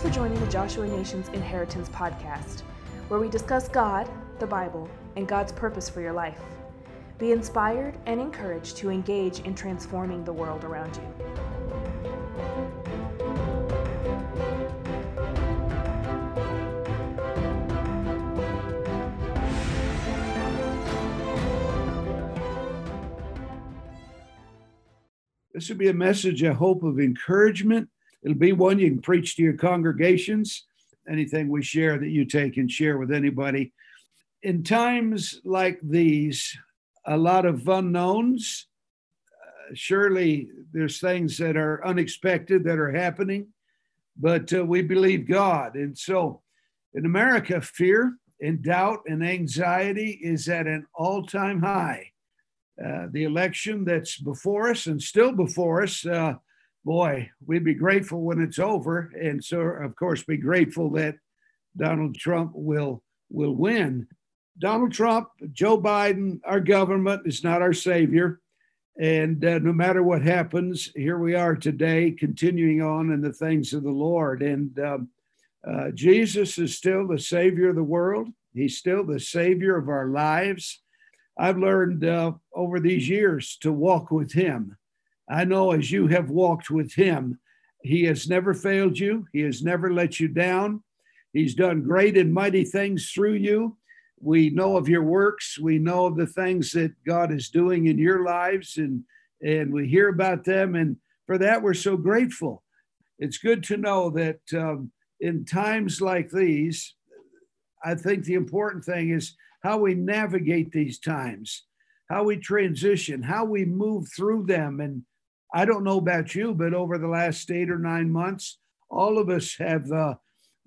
For joining the Joshua Nations Inheritance podcast, where we discuss God, the Bible, and God's purpose for your life. Be inspired and encouraged to engage in transforming the world around you. This will be a message, I hope, of encouragement. It'll be one you can preach to your congregations. Anything we share that you take and share with anybody. In times like these, a lot of unknowns. Uh, surely there's things that are unexpected that are happening, but uh, we believe God. And so in America, fear and doubt and anxiety is at an all time high. Uh, the election that's before us and still before us, uh, boy, we'd be grateful when it's over. And so, of course, be grateful that Donald Trump will will win. Donald Trump, Joe Biden, our government is not our savior. And uh, no matter what happens, here we are today, continuing on in the things of the Lord. And um, uh, Jesus is still the Savior of the world, He's still the Savior of our lives. I've learned uh, over these years to walk with Him. I know as you have walked with Him, He has never failed you, He has never let you down. He's done great and mighty things through you. We know of your works. We know of the things that God is doing in your lives, and, and we hear about them. And for that, we're so grateful. It's good to know that um, in times like these, I think the important thing is how we navigate these times, how we transition, how we move through them. And I don't know about you, but over the last eight or nine months, all of us have uh,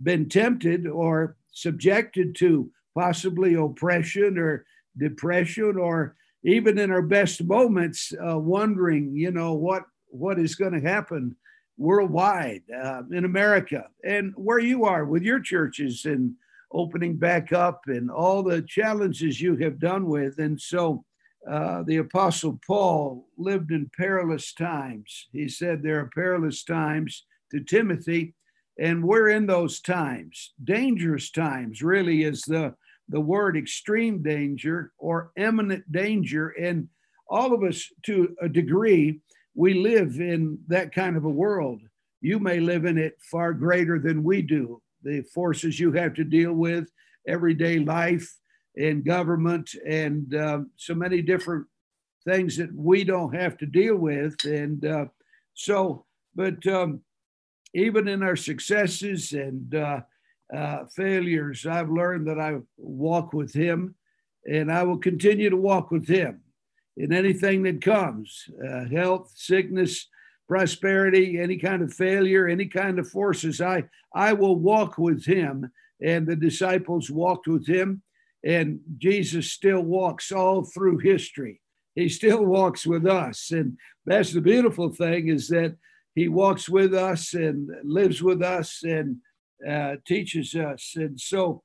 been tempted or subjected to possibly oppression or depression, or even in our best moments, uh, wondering, you know, what what is going to happen worldwide uh, in America and where you are with your churches and opening back up and all the challenges you have done with. And so uh, the Apostle Paul lived in perilous times. He said there are perilous times to Timothy, and we're in those times. Dangerous times really is the, the word extreme danger or imminent danger. And all of us, to a degree, we live in that kind of a world. You may live in it far greater than we do. The forces you have to deal with, everyday life and government, and uh, so many different things that we don't have to deal with. And uh, so, but um, even in our successes and uh, uh failures, I've learned that I walk with Him and I will continue to walk with Him in anything that comes uh, health, sickness, prosperity, any kind of failure, any kind of forces. I, I will walk with him. And the disciples walked with him. And Jesus still walks all through history. He still walks with us. And that's the beautiful thing is that he walks with us and lives with us and uh, teaches us. And so,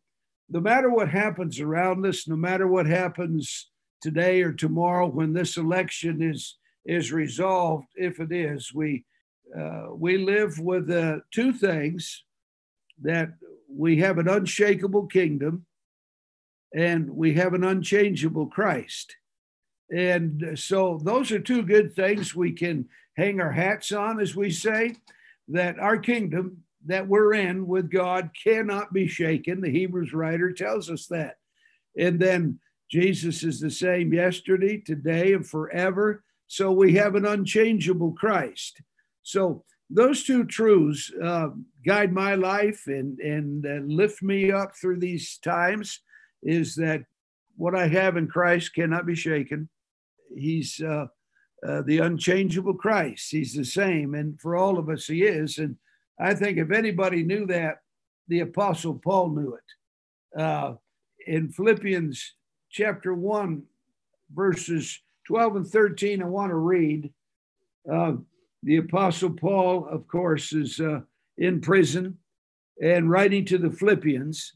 no matter what happens around us, no matter what happens today or tomorrow when this election is is resolved, if it is, we uh, we live with uh, two things that we have an unshakable kingdom and we have an unchangeable Christ. And so those are two good things we can hang our hats on, as we say, that our kingdom that we're in with God cannot be shaken. The Hebrews writer tells us that. And then Jesus is the same yesterday, today, and forever. So we have an unchangeable Christ. So those two truths uh, guide my life and and uh, lift me up through these times. Is that what I have in Christ cannot be shaken. He's uh, uh the unchangeable Christ. He's the same, and for all of us, He is. And I think if anybody knew that, the Apostle Paul knew it. Uh, in Philippians chapter 1, verses 12 and 13, I want to read. Uh, the Apostle Paul, of course, is uh, in prison and writing to the Philippians.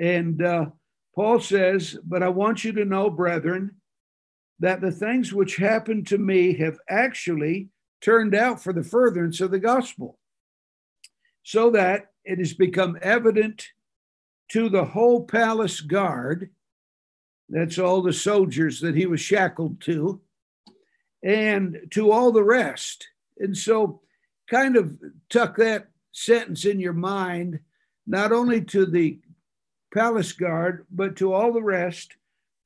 And uh, Paul says, But I want you to know, brethren, that the things which happened to me have actually turned out for the furtherance of the gospel, so that it has become evident to the whole palace guard. That's all the soldiers that he was shackled to, and to all the rest. And so, kind of tuck that sentence in your mind, not only to the palace guard, but to all the rest,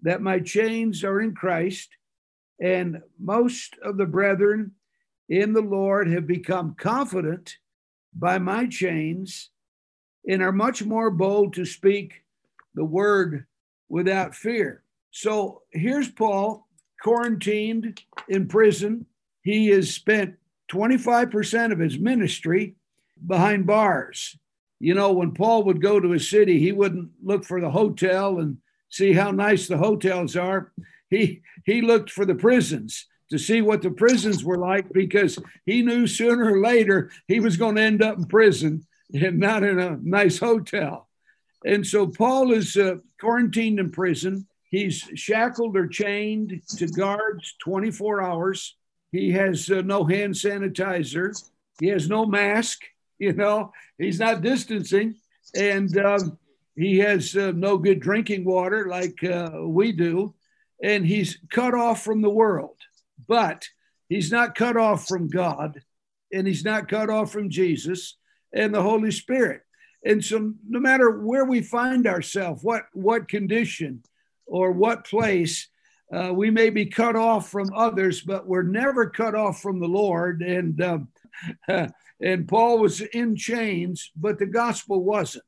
that my chains are in Christ. And most of the brethren in the Lord have become confident by my chains and are much more bold to speak the word without fear. So here's Paul quarantined in prison. He has spent 25% of his ministry behind bars. You know, when Paul would go to a city, he wouldn't look for the hotel and see how nice the hotels are. He he looked for the prisons to see what the prisons were like because he knew sooner or later he was going to end up in prison and not in a nice hotel. And so Paul is uh, quarantined in prison. He's shackled or chained to guards 24 hours. He has uh, no hand sanitizer. He has no mask. You know, he's not distancing. And um, he has uh, no good drinking water like uh, we do. And he's cut off from the world. But he's not cut off from God. And he's not cut off from Jesus and the Holy Spirit. And so, no matter where we find ourselves, what what condition or what place, uh, we may be cut off from others, but we're never cut off from the Lord. And um, and Paul was in chains, but the gospel wasn't.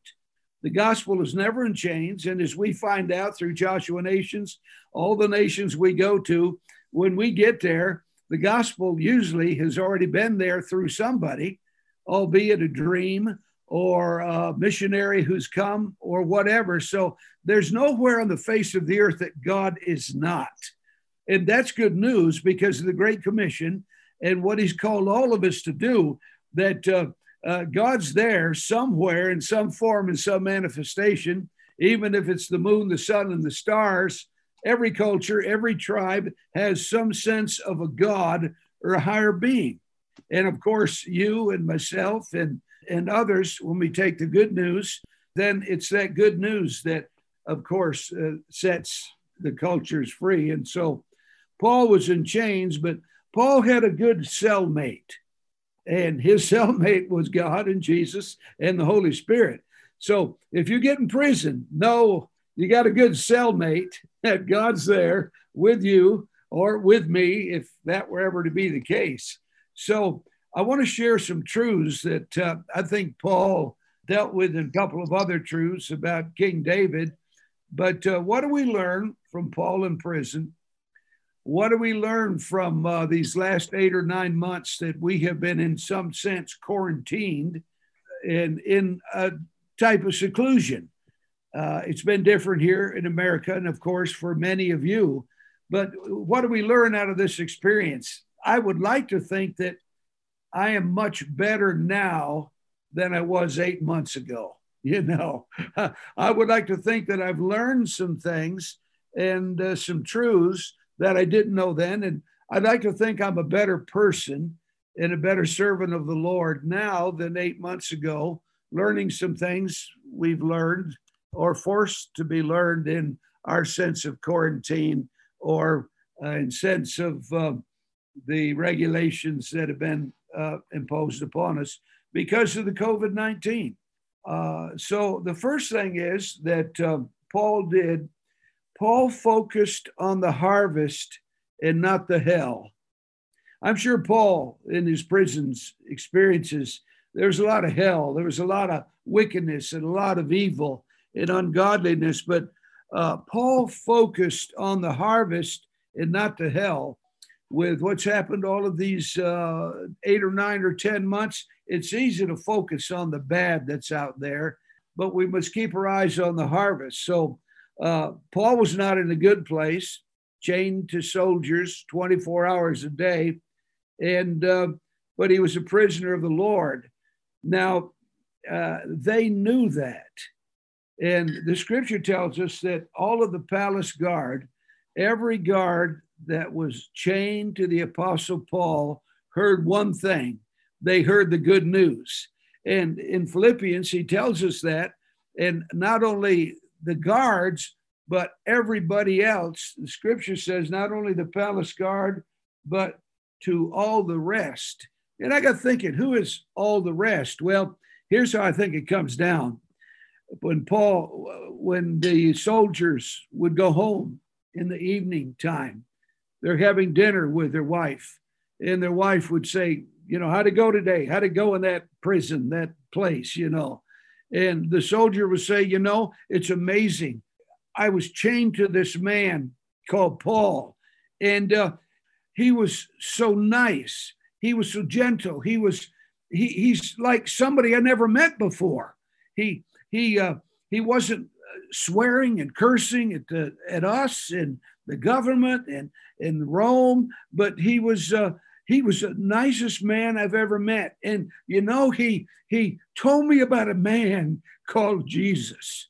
The gospel is never in chains, and as we find out through Joshua nations, all the nations we go to, when we get there, the gospel usually has already been there through somebody albeit a dream or a missionary who's come or whatever. So there's nowhere on the face of the earth that God is not. And that's good news because of the Great Commission and what He's called all of us to do, that uh, uh, God's there somewhere in some form, in some manifestation, even if it's the moon, the sun, and the stars. Every culture, every tribe has some sense of a God or a higher being. And of course, you and myself and, and others, when we take the good news, then it's that good news that, of course, uh, sets the cultures free. And so Paul was in chains, but Paul had a good cellmate. And his cellmate was God and Jesus and the Holy Spirit. So if you get in prison, know you got a good cellmate that God's there with you or with me, if that were ever to be the case. So I want to share some truths that uh, I think Paul dealt with in a couple of other truths about King David. But uh, what do we learn from Paul in prison? What do we learn from uh, these last eight or nine months that we have been, in some sense, quarantined and in a type of seclusion? Uh, it's been different here in America, and of course, for many of you. But what do we learn out of this experience? I would like to think that I am much better now than I was eight months ago. You know, I would like to think that I've learned some things and uh, some truths that I didn't know then. And I'd like to think I'm a better person and a better servant of the Lord now than eight months ago, learning some things we've learned or forced to be learned in our sense of quarantine or uh, in sense of uh, the regulations that have been uh, imposed upon us because of the COVID 19. Uh, so the first thing is that uh, Paul did, Paul focused on the harvest and not the hell. I'm sure Paul, in his prisons experiences, there was a lot of hell, there was a lot of wickedness and a lot of evil and ungodliness, but uh, Paul focused on the harvest and not the hell with what's happened all of these uh, eight or nine or 10 months, it's easy to focus on the bad that's out there, but we must keep our eyes on the harvest. So uh, Paul was not in a good place, chained to soldiers 24 hours a day, and uh, but he was a prisoner of the Lord. Now, uh, they knew that. And the scripture tells us that all of the palace guard, every guard that was chained to the Apostle Paul heard one thing they heard the good news. And in Philippians, he tells us that. And not only the guards, but everybody else, the scripture says, not only the palace guard, but to all the rest. And I got thinking, who is all the rest? Well, here's how I think it comes down. When Paul, when the soldiers would go home in the evening time, they're having dinner with their wife, and their wife would say, you know, how'd it go today? How'd it go in that prison, that place, you know? And the soldier would say, you know, it's amazing. I was chained to this man called Paul, and uh, he was so nice. He was so gentle. He was he, he's like somebody I never met before. He he uh, he wasn't uh, swearing and cursing at the, at us and the government and in Rome, but he was uh, he was the nicest man I've ever met. And you know, he he told me about a man called Jesus.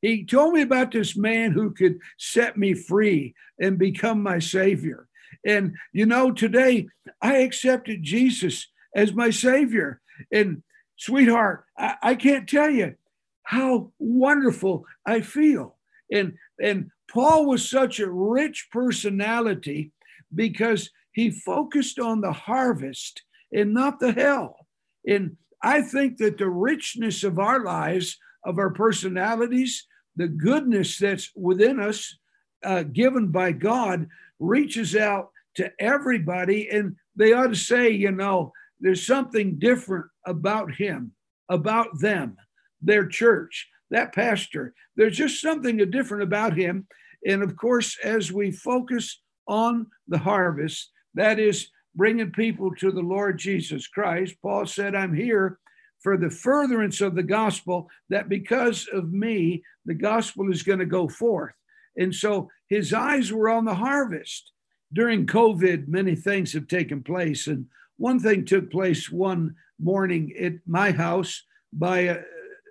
He told me about this man who could set me free and become my savior. And you know, today I accepted Jesus as my savior. And sweetheart, I, I can't tell you how wonderful I feel. And and Paul was such a rich personality because he focused on the harvest and not the hell. And I think that the richness of our lives, of our personalities, the goodness that's within us, uh, given by God, reaches out to everybody. And they ought to say, you know, there's something different about him, about them, their church, that pastor. There's just something different about him. And of course, as we focus on the harvest, that is bringing people to the Lord Jesus Christ. Paul said, I'm here for the furtherance of the gospel, that because of me, the gospel is going to go forth. And so his eyes were on the harvest. During COVID, many things have taken place. And one thing took place one morning at my house by a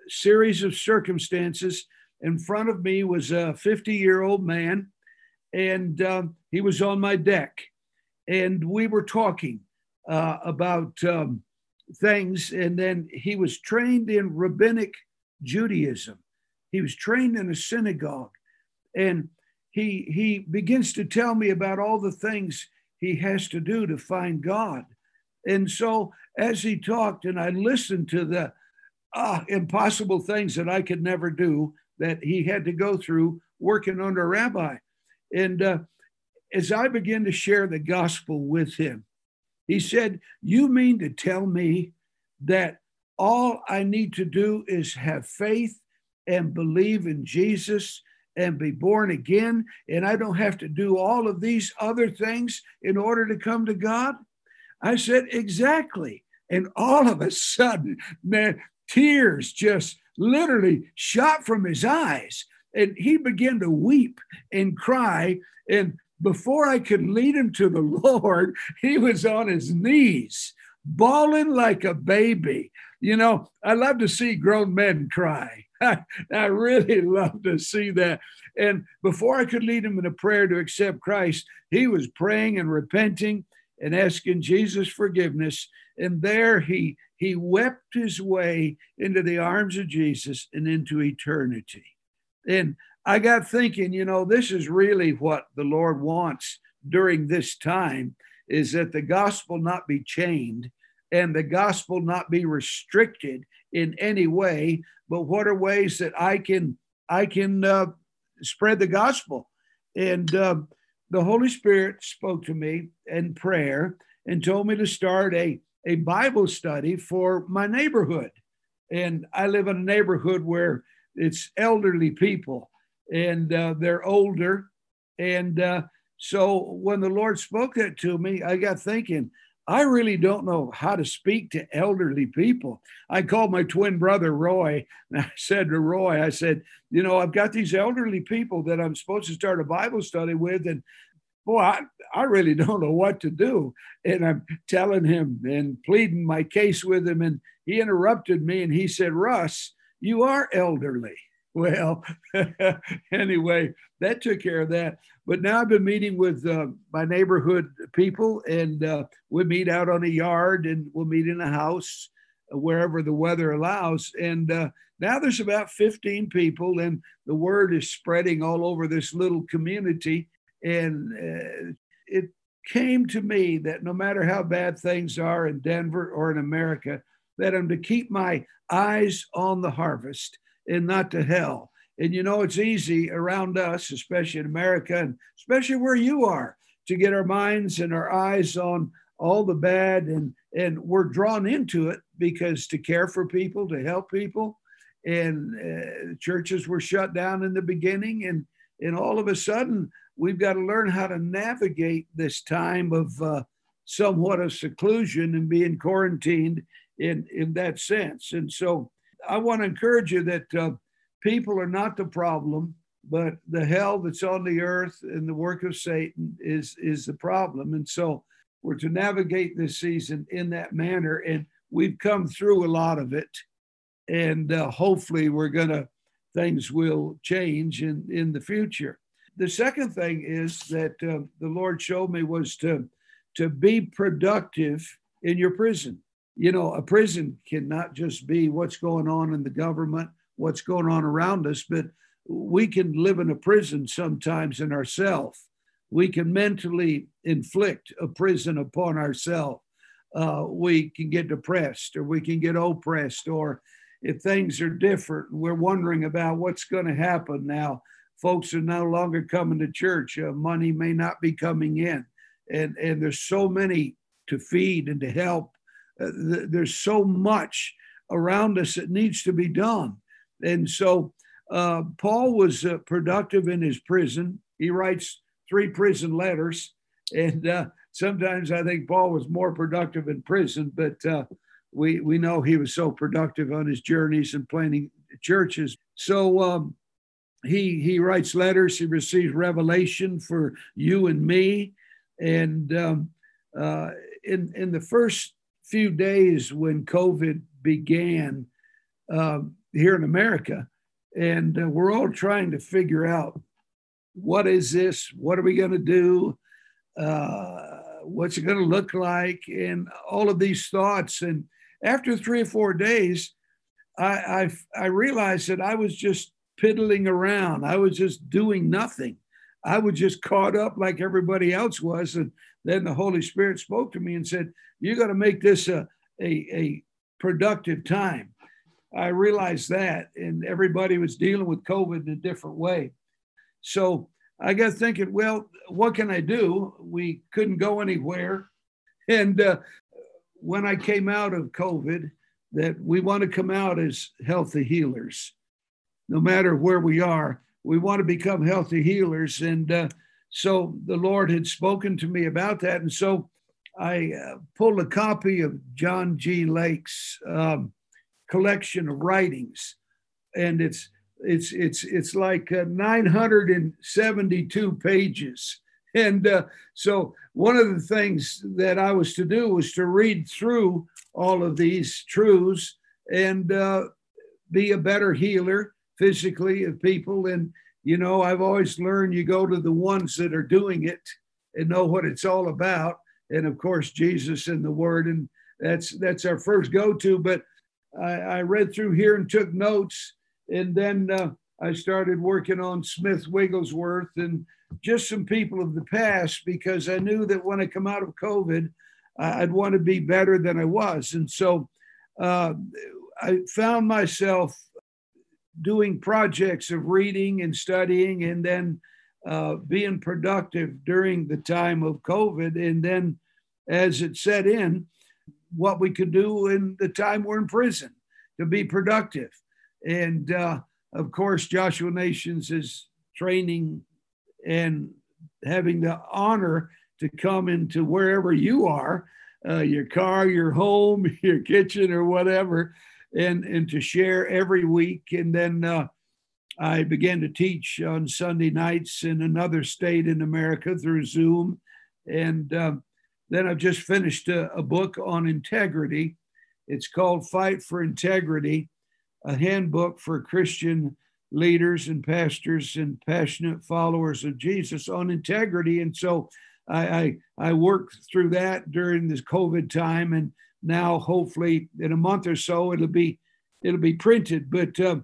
series of circumstances. In front of me was a 50 year old man, and um, he was on my deck and we were talking uh, about um, things. And then he was trained in rabbinic Judaism. He was trained in a synagogue, and he he begins to tell me about all the things he has to do to find God. And so as he talked, and I listened to the uh, impossible things that I could never do that he had to go through working under a rabbi. And uh, as I began to share the gospel with him, he said, You mean to tell me that all I need to do is have faith and believe in Jesus and be born again, and I don't have to do all of these other things in order to come to God? I said, Exactly. And all of a sudden, man, tears just literally shot from his eyes. And he began to weep and cry. And before I could lead him to the Lord, he was on his knees, bawling like a baby. You know, I love to see grown men cry. I really love to see that. And before I could lead him in a prayer to accept Christ, he was praying and repenting and asking Jesus forgiveness. And there he he wept his way into the arms of Jesus and into eternity. And I got thinking, you know, this is really what the Lord wants during this time is that the gospel not be chained and the gospel not be restricted in any way, but what are ways that I can I can uh, spread the gospel. And uh, the Holy Spirit spoke to me in prayer and told me to start a, a Bible study for my neighborhood. And I live in a neighborhood where it's elderly people and uh, they're older. And uh, so when the Lord spoke that to me, I got thinking, I really don't know how to speak to elderly people. I called my twin brother Roy, and I said to Roy, I said, you know, I've got these elderly people that I'm supposed to start a Bible study with, and boy, I, I really don't know what to do. And I'm telling him and pleading my case with him, and he interrupted me and he said, Russ, you are elderly. Well, anyway, that took care of that. But now I've been meeting with uh, my neighborhood people, and uh, we meet out on a yard and we'll meet in a house wherever the weather allows. And uh, now there's about 15 people, and the word is spreading all over this little community. And uh, it came to me that no matter how bad things are in Denver or in America, that I'm to keep my eyes on the harvest and not to hell. And you know, it's easy around us, especially in America and especially where you are, to get our minds and our eyes on all the bad and and we're drawn into it because to care for people to help people and uh, churches were shut down in the beginning and and all of a sudden we've got to learn how to navigate this time of uh, somewhat of seclusion and being quarantined in in that sense and so i want to encourage you that uh, people are not the problem but the hell that's on the earth and the work of satan is is the problem. And so we're to navigate this season in that manner and we've come through a lot of it. And uh, hopefully we're to things will change in in the future. The second thing is that uh, the lord showed me was to to be productive in your prison you know a prison cannot just be what's going on in the government what's going on around us but we can live in a prison sometimes in ourselves we can mentally inflict a prison upon ourselves uh, we can get depressed or we can get oppressed or if things are different we're wondering about what's going to happen now. Folks are no longer coming to church uh, money may not be coming in. And and there's so many to feed and to help uh, th- there's so much around us that needs to be done and so uh, paul was uh, productive in his prison he writes three prison letters and uh, sometimes I think Paul was more productive in prison, but uh, we we know he was so productive on his journeys and planning churches. So um, he he writes letters. He receives revelation for you and me, and um, in in the first few days when COVID began uh, here in America, and uh, we're all trying to figure out what is this, what are we going to do. Uh, what's it going to look like, and all of these thoughts. And after three or four days, I, I, I realized that I was just piddling around. I was just doing nothing. I was just caught up like everybody else was. And then the Holy Spirit spoke to me and said, You got to make this a, a, a productive time. I realized that, and everybody was dealing with COVID in a different way. So I got thinking, well, what can I do? We couldn't go anywhere. And uh, when I came out of COVID, that we want to come out as healthy healers. No matter where we are, we want to become healthy healers. And uh, so the Lord had spoken to me about that. And so I uh, pulled a copy of John G. Lake's um, collection of writings. And it's it's it's it's like uh, 972 pages and uh, so one of the things that i was to do was to read through all of these truths and uh, be a better healer physically of people and you know i've always learned you go to the ones that are doing it and know what it's all about and of course jesus and the word and that's that's our first go-to but I, I read through here and took notes and then uh, I started working on Smith Wigglesworth and just some people of the past because I knew that when I come out of COVID, I'd want to be better than I was. And so uh, I found myself doing projects of reading and studying and then uh, being productive during the time of COVID. And then as it set in, what we could do in the time we're in prison to be productive. And uh, of course, Joshua Nations is training and having the honor to come into wherever you are, uh, your car, your home, your kitchen, or whatever, and, and to share every week. And then uh, I began to teach on Sunday nights in another state in America through Zoom. And uh, then I've just finished a, a book on integrity. It's called Fight for Integrity a handbook for Christian leaders and pastors and passionate followers of Jesus on integrity. And so I, I, I worked through that during this COVID time and now. Hopefully, in a month or so, it'll be it'll be printed. But uh,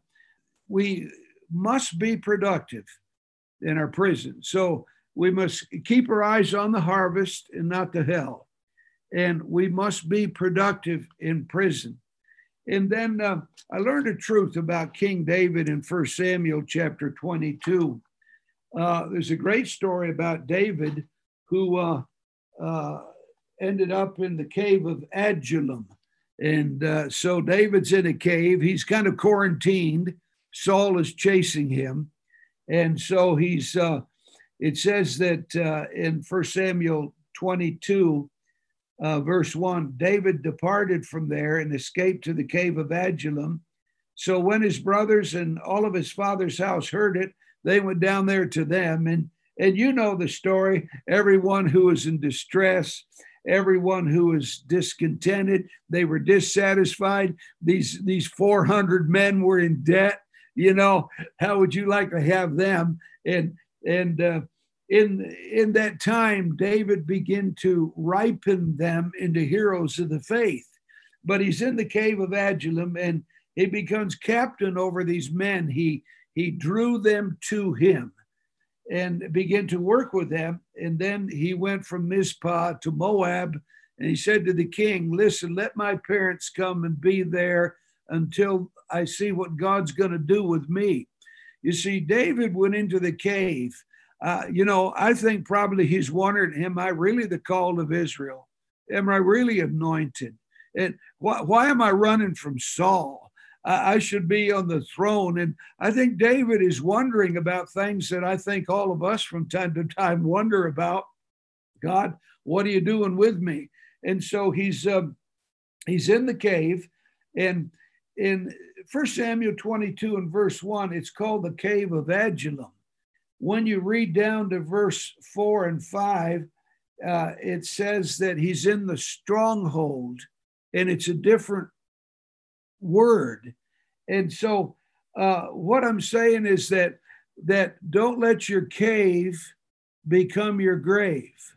we must be productive in our prison. So we must keep our eyes on the harvest and not the hell. And we must be productive in prison. And then uh, I learned a truth about King David in 1 Samuel chapter 22. Uh, there's a great story about David who uh, uh ended up in the cave of Adullam. And uh, so David's in a cave. He's kind of quarantined. Saul is chasing him. And so he's, uh, it says that uh, in 1 Samuel 22, uh, verse 1 David departed from there and escaped to the cave of Adullam. So when his brothers and all of his father's house heard it, they went down there to them. And, and you know the story everyone who was in distress, everyone who was discontented, they were dissatisfied. These, these 400 men were in debt. You know, how would you like to have them? And, and, uh, in in that time david began to ripen them into heroes of the faith but he's in the cave of adullam and he becomes captain over these men he he drew them to him and began to work with them and then he went from mizpah to moab and he said to the king listen let my parents come and be there until i see what god's going to do with me you see david went into the cave uh, you know, I think probably he's wondering, am I really the call of Israel? Am I really anointed? And why, why am I running from Saul? I, I should be on the throne. And I think David is wondering about things that I think all of us from time to time wonder about. God, what are you doing with me? And so he's um, he's in the cave, and in First Samuel 22 and verse 1, it's called the cave of Adullam when you read down to verse four and five, uh, it says that he's in the stronghold, and it's a different word. And so, uh, what I'm saying is that that don't let your cave become your grave.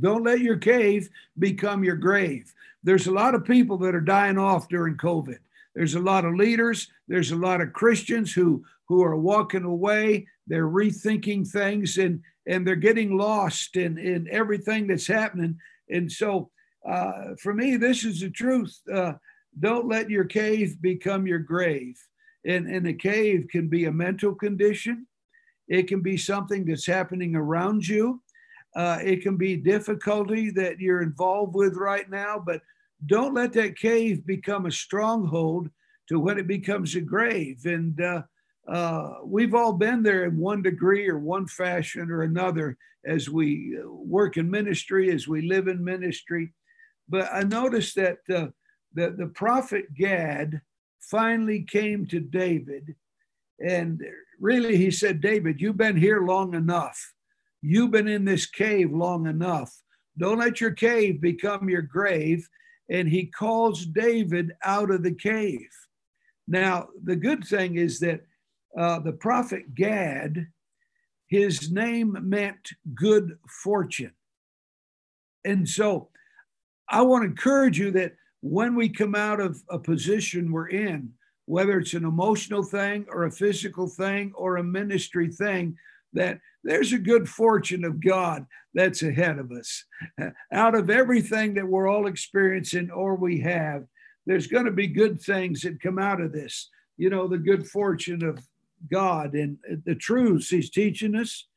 Don't let your cave become your grave. There's a lot of people that are dying off during COVID. There's a lot of leaders. There's a lot of Christians who who are walking away. They're rethinking things and and they're getting lost in in everything that's happening. And so, uh, for me, this is the truth. Uh, don't let your cave become your grave. And and a cave can be a mental condition. It can be something that's happening around you. Uh, it can be difficulty that you're involved with right now, but don't let that cave become a stronghold to when it becomes a grave. And uh, uh, we've all been there in one degree or one fashion or another as we uh, work in ministry, as we live in ministry. But I noticed that the, the prophet Gad finally came to David. And really, he said, David, you've been here long enough. You've been in this cave long enough. Don't let your cave become your grave and he calls David out of the cave. Now, the good thing is that uh, the prophet Gad, his name meant good fortune. And so I want to encourage you that when we come out of a position we're in, whether it's an emotional thing or a physical thing or a ministry thing, that there's a good fortune of God that's ahead of us. Out of everything that we're all experiencing or we have, there's going to be good things that come out of this. You know, the good fortune of God and the truths He's teaching us,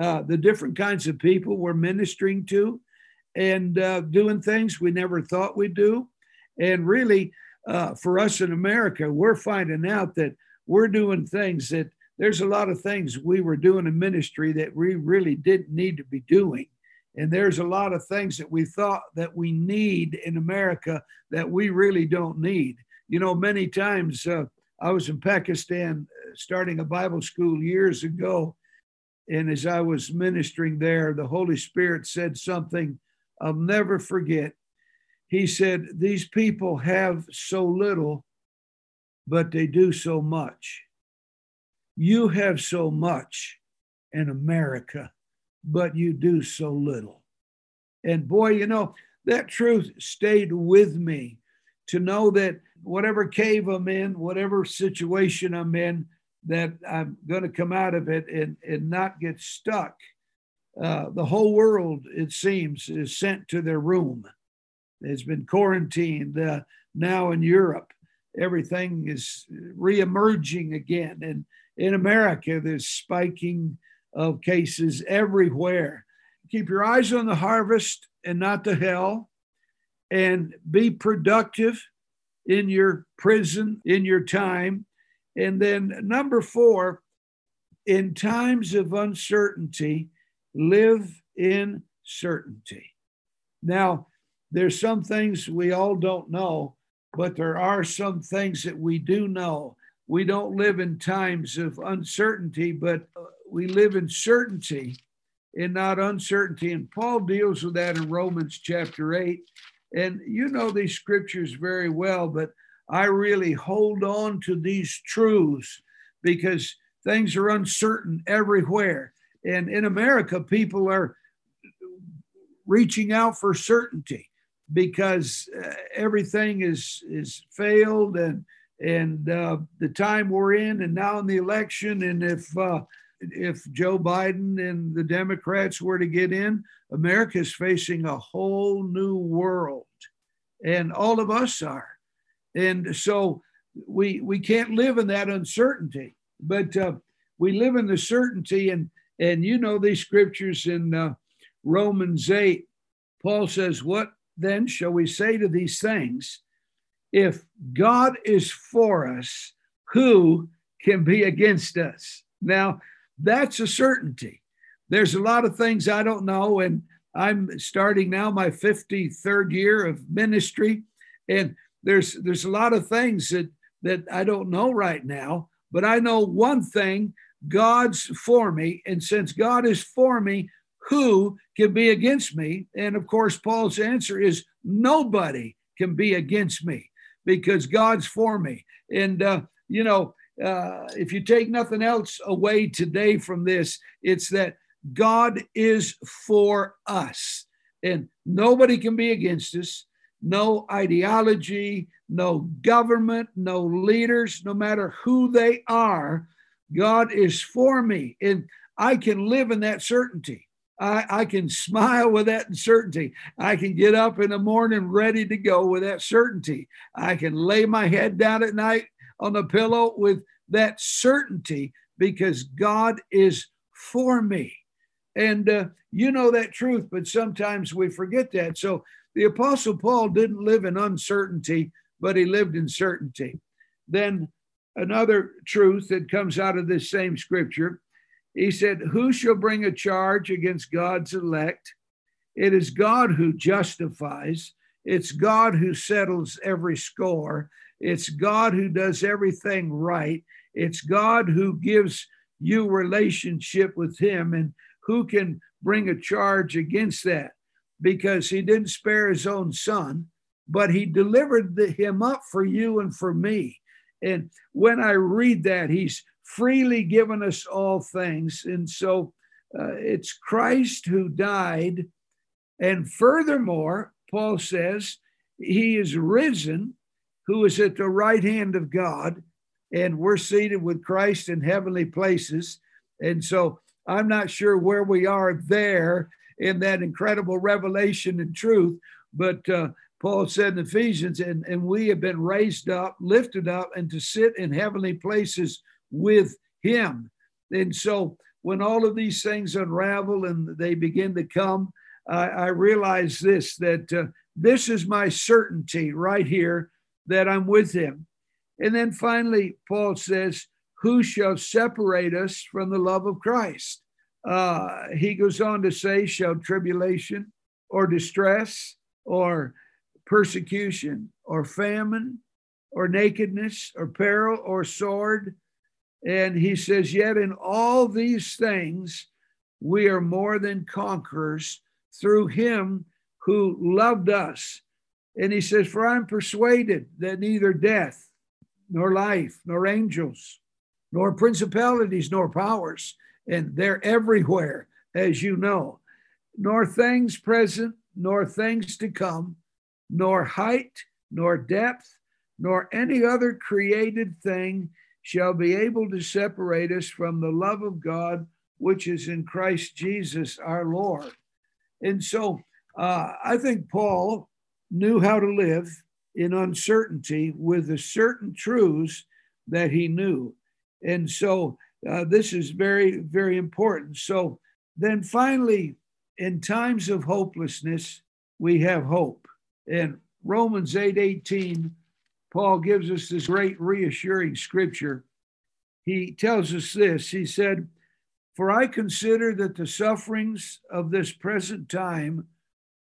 uh, the different kinds of people we're ministering to, and uh, doing things we never thought we'd do. And really, uh, for us in America, we're finding out that we're doing things that there's a lot of things we were doing in ministry that we really didn't need to be doing. And there's a lot of things that we thought that we need in America that we really don't need. You know, many times uh, I was in Pakistan uh, starting a Bible school years ago. And as I was ministering there, the Holy Spirit said something I'll never forget. He said, These people have so little, but they do so much. You have so much in America, but you do so little. And boy, you know, that truth stayed with me to know that whatever cave I'm in, whatever situation I'm in, that I'm going to come out of it and, and not get stuck. Uh, the whole world, it seems, is sent to their room. It's been quarantined uh, now in Europe. Everything is reemerging again. And in America, there's spiking of cases everywhere. Keep your eyes on the harvest and not the hell, and be productive in your prison, in your time. And then, number four, in times of uncertainty, live in certainty. Now, there's some things we all don't know, but there are some things that we do know. We don't live in times of uncertainty, but uh, we live in certainty and not uncertainty. And Paul deals with that in Romans chapter 8. And you know these scriptures very well, but I really hold on to these truths because things are uncertain everywhere. And in America, people are reaching out for certainty because uh, everything is is failed and and uh, the time we're in and now in the election and if uh, if Joe Biden and the Democrats were to get in, America is facing a whole new world, and all of us are, and so we we can't live in that uncertainty, but uh, we live in the certainty, and and you know these scriptures in uh, Romans eight, Paul says, "What then shall we say to these things? If God is for us, who can be against us?" Now that's a certainty. There's a lot of things I don't know, and I'm starting now my 53rd year of ministry, and there's there's a lot of things that that I don't know right now, but I know one thing: God's for me, and since God is for me, who can be against me? And of course, Paul's answer is nobody can be against me because God's for me. And uh, you know, uh, if you take nothing else away today from this, it's that God is for us and nobody can be against us. No ideology, no government, no leaders, no matter who they are, God is for me. And I can live in that certainty. I, I, can smile with that certainty. I can get up in the morning ready to go with that certainty. I can lay my head down at night on the pillow with that certainty because God is for me. And uh, you know that truth, but sometimes we forget that. So the Apostle Paul didn't live in uncertainty, but he lived in certainty. Then another truth that comes out of this same scripture he said, Who shall bring a charge against God's elect? It is God who justifies. It's God who settles every score. It's God who does everything right. It's God who gives you relationship with Him. And who can bring a charge against that? Because He didn't spare His own Son, but He delivered the, Him up for you and for me. And when I read that, He's freely given us all things. And so uh, it's Christ who died. And furthermore, Paul says, He is risen, who is at the right hand of God, and we're seated with Christ in heavenly places. And so I'm not sure where we are there in that incredible revelation and truth, but uh, Paul said in Ephesians, and, and we have been raised up, lifted up, and to sit in heavenly places with him. And so when all of these things unravel and they begin to come, I, realize this that uh, this is my certainty right here that I'm with him. And then finally, Paul says, Who shall separate us from the love of Christ? Uh, he goes on to say, Shall tribulation or distress or persecution or famine or nakedness or peril or sword? And he says, Yet in all these things, we are more than conquerors through him who loved us. And he says, For I'm persuaded that neither death, nor life, nor angels, nor principalities, nor powers, and they're everywhere, as you know, nor things present, nor things to come, nor height, nor depth, nor any other created thing shall be able to separate us from the love of God, which is in Christ Jesus our Lord. And so uh, I think Paul knew how to live in uncertainty with the certain truths that he knew. And so uh, this is very, very important. So then finally, in times of hopelessness, we have hope. In Romans 8 18, Paul gives us this great reassuring scripture. He tells us this He said, For I consider that the sufferings of this present time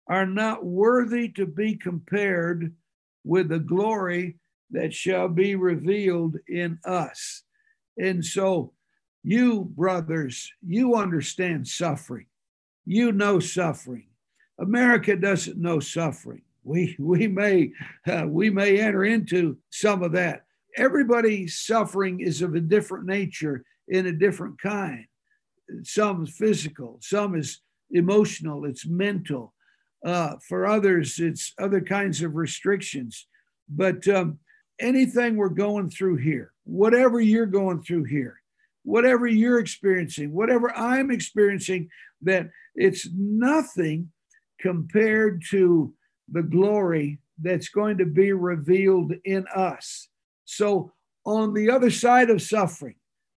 are not worthy to be compared with the glory that shall be revealed in us. And so, you brothers, you understand suffering. You know suffering. America doesn't know suffering. We we may uh, we may enter into some of that. Everybody's suffering is of a different nature in a different kind. Some is physical, some is emotional, it's mental. Uh, for others, it's other kinds of restrictions. But um, anything we're going through here, whatever you're going through here, whatever you're experiencing, whatever I'm experiencing, that it's nothing compared to the glory that's going to be revealed in us. So, on the other side of suffering,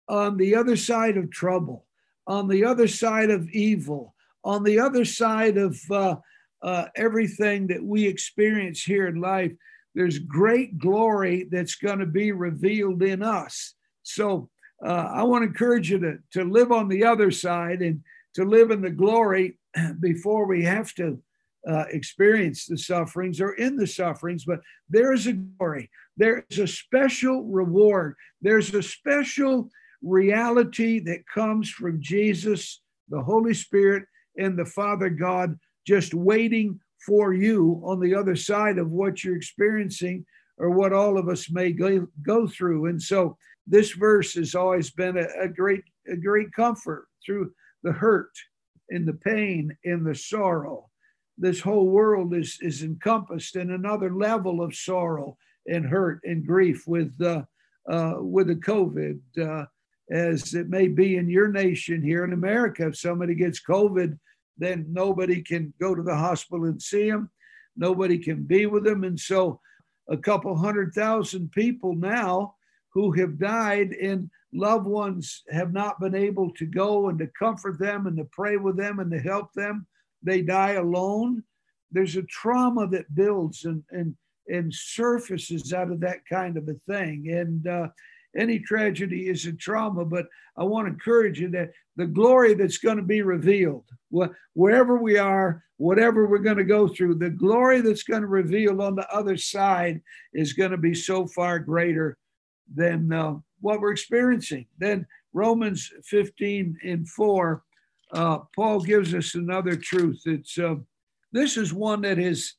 on the other side of trouble, on the other side of evil, on the other side of uh, uh, everything that we experience here in life, there's great glory that's going to be revealed in us. So uh, I want to encourage you to, to live on the other side and to live in the glory before we have to uh, experience the sufferings or in the sufferings. But there is a glory, there's a special reward, there's a special reality that comes from Jesus, the Holy Spirit, and the Father God just waiting for you on the other side of what you're experiencing or what all of us may go, go through. And so this verse has always been a, a great, a great comfort through the hurt and the pain and the sorrow. This whole world is, is encompassed in another level of sorrow and hurt and grief with uh, uh, with the COVID, uh, as it may be in your nation here in America. If somebody gets COVID, then nobody can go to the hospital and see them. Nobody can be with them. And so a couple hundred thousand people now who have died and loved ones have not been able to go and to comfort them and to pray with them and to help them. They die alone. There's a trauma that builds and, and, and surfaces out of that kind of a thing. And uh, any tragedy is a trauma, but I want to encourage you that the glory that's going to be revealed, wherever we are, whatever we're going to go through, the glory that's going to reveal on the other side is going to be so far greater than uh, what we're experiencing. Then Romans 15 and 4, uh, Paul gives us another truth. It's uh, this is one that has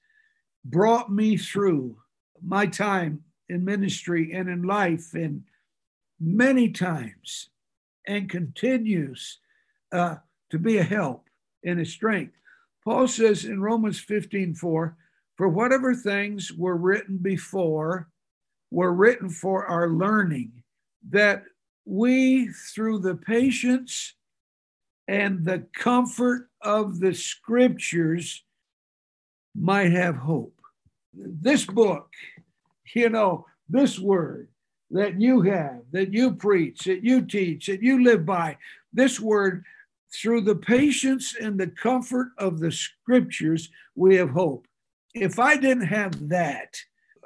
brought me through my time in ministry and in life and many times and continues uh, to be a help and a strength. Paul says in Romans 15 4, for whatever things were written before were written for our learning, that we, through the patience and the comfort of the scriptures, might have hope. This book, you know, this word that you have, that you preach, that you teach, that you live by. This word, through the patience and the comfort of the scriptures, we have hope. If I didn't have that,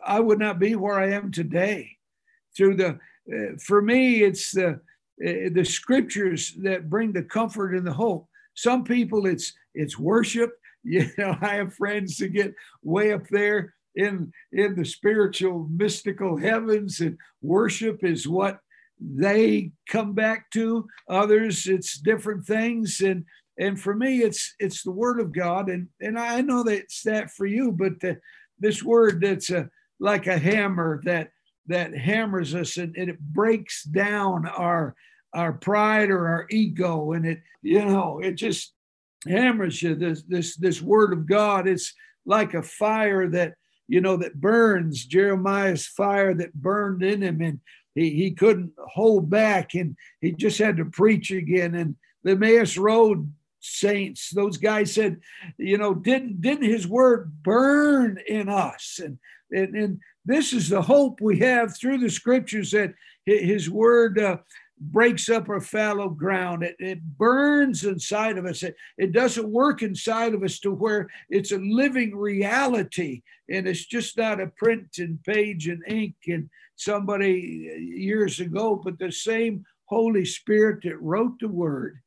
I would not be where I am today. Through the, uh, for me, it's the uh, the scriptures that bring the comfort and the hope. Some people, it's it's worship. You know, I have friends that get way up there in in the spiritual mystical heavens and worship is what they come back to others it's different things and and for me it's it's the word of god and and i know that it's that for you but the, this word that's a like a hammer that that hammers us and, and it breaks down our our pride or our ego and it you know it just hammers you. This this this word of God. It's like a fire that you know that burns. Jeremiah's fire that burned in him, and he he couldn't hold back, and he just had to preach again. And the Emmaus Road saints, those guys said, you know, didn't didn't his word burn in us? And and, and this is the hope we have through the scriptures that his word uh, breaks up our fallow ground. It, it burns inside of us. It, it doesn't work inside of us to where it's a living reality and it's just not a print and page and ink and somebody years ago, but the same Holy Spirit that wrote the word,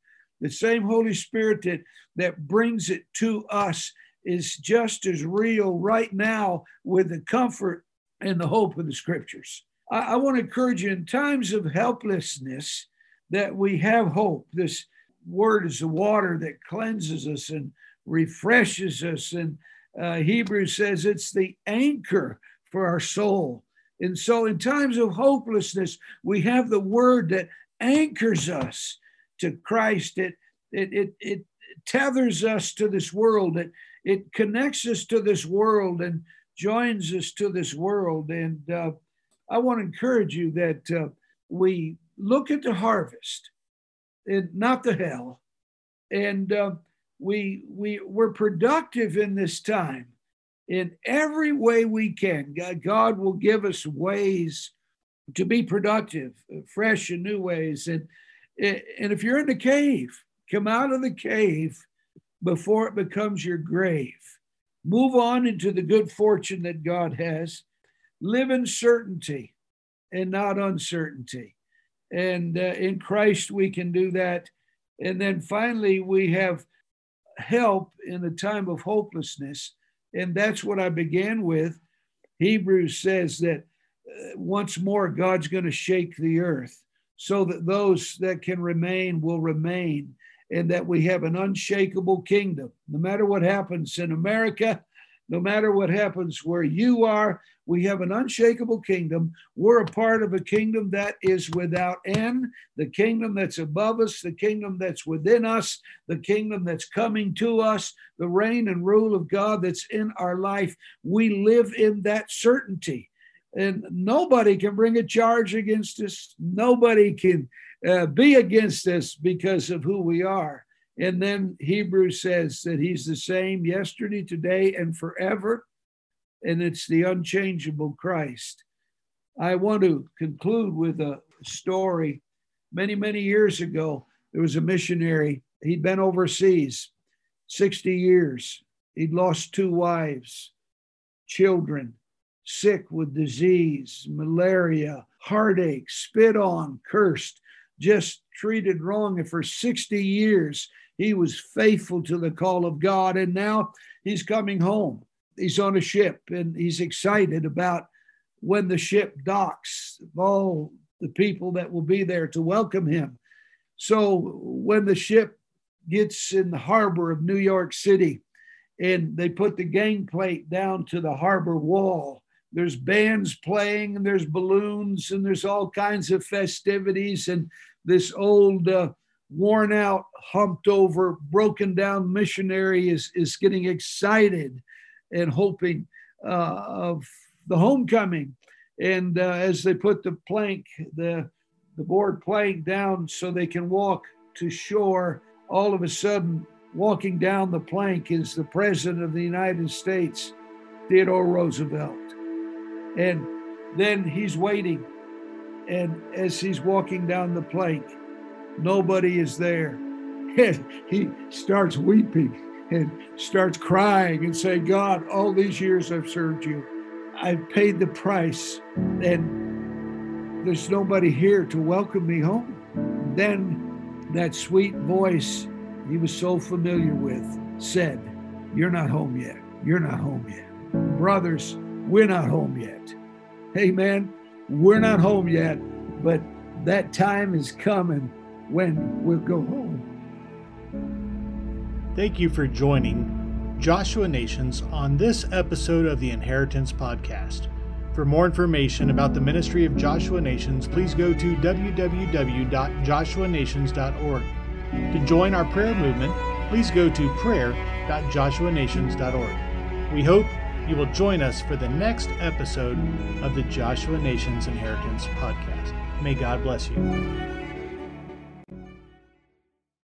the same Holy Spirit that, that brings it to us is just as real right now with the comfort and the hope of the scriptures. I, I want to encourage you in times of helplessness that we have hope. This word is the water that cleanses us and refreshes us. And uh, Hebrews says it's the anchor for our soul. And so, in times of hopelessness, we have the word that anchors us to Christ. It, it, it, it tethers us to this world. It, it connects us to this world and joins us to this world. And uh, I want to encourage you that uh, we look at the harvest and not the hell. And uh, we, we, we're productive in this time in every way we can. God will give us ways to be productive, fresh and new ways. And, and if you're in the cave, come out of the cave before it becomes your grave. Move on into the good fortune that God has live in certainty and not uncertainty. And uh, in Christ, we can do that. And then finally, we have help in a time of hopelessness. And that's what I began with. Hebrews says that uh, once more, God's going to shake the earth so that those that can remain will remain, and that we have an unshakable kingdom. No matter what happens in America, no matter what happens where you are, we have an unshakable kingdom. We're a part of a kingdom that is without end, the kingdom that's above us, the kingdom that's within us, the kingdom that's coming to us, the reign and rule of God that's in our life. We live in that certainty. And nobody can bring a charge against us. Nobody can uh, be against us because of who we are. And then Hebrews says that he's the same yesterday, today, and forever. And it's the unchangeable Christ. I want to conclude with a story. Many, many years ago, there was a missionary. He'd been overseas 60 years. He'd lost two wives, children, sick with disease, malaria, heartache, spit on, cursed, just treated wrong. And for 60 years, he was faithful to the call of God, and now he's coming home. He's on a ship, and he's excited about when the ship docks, all the people that will be there to welcome him. So when the ship gets in the harbor of New York City, and they put the gangplank down to the harbor wall. There's bands playing, and there's balloons, and there's all kinds of festivities. And this old uh, worn out, humped over, broken down missionary is, is getting excited and hoping uh, of the homecoming. And uh, as they put the plank, the, the board plank down so they can walk to shore, all of a sudden, walking down the plank is the President of the United States, Theodore Roosevelt. And then he's waiting. And as he's walking down the plank, Nobody is there. And he starts weeping and starts crying and saying, God, all these years I've served you. I've paid the price, and there's nobody here to welcome me home. Then that sweet voice he was so familiar with said, You're not home yet. You're not home yet. Brothers, we're not home yet. Amen. We're not home yet, but that time is coming when we'll go home. Thank you for joining Joshua Nations on this episode of the Inheritance Podcast. For more information about the ministry of Joshua Nations, please go to www.joshuanations.org. To join our prayer movement, please go to prayer.joshuanations.org. We hope you will join us for the next episode of the Joshua Nations Inheritance podcast. May God bless you.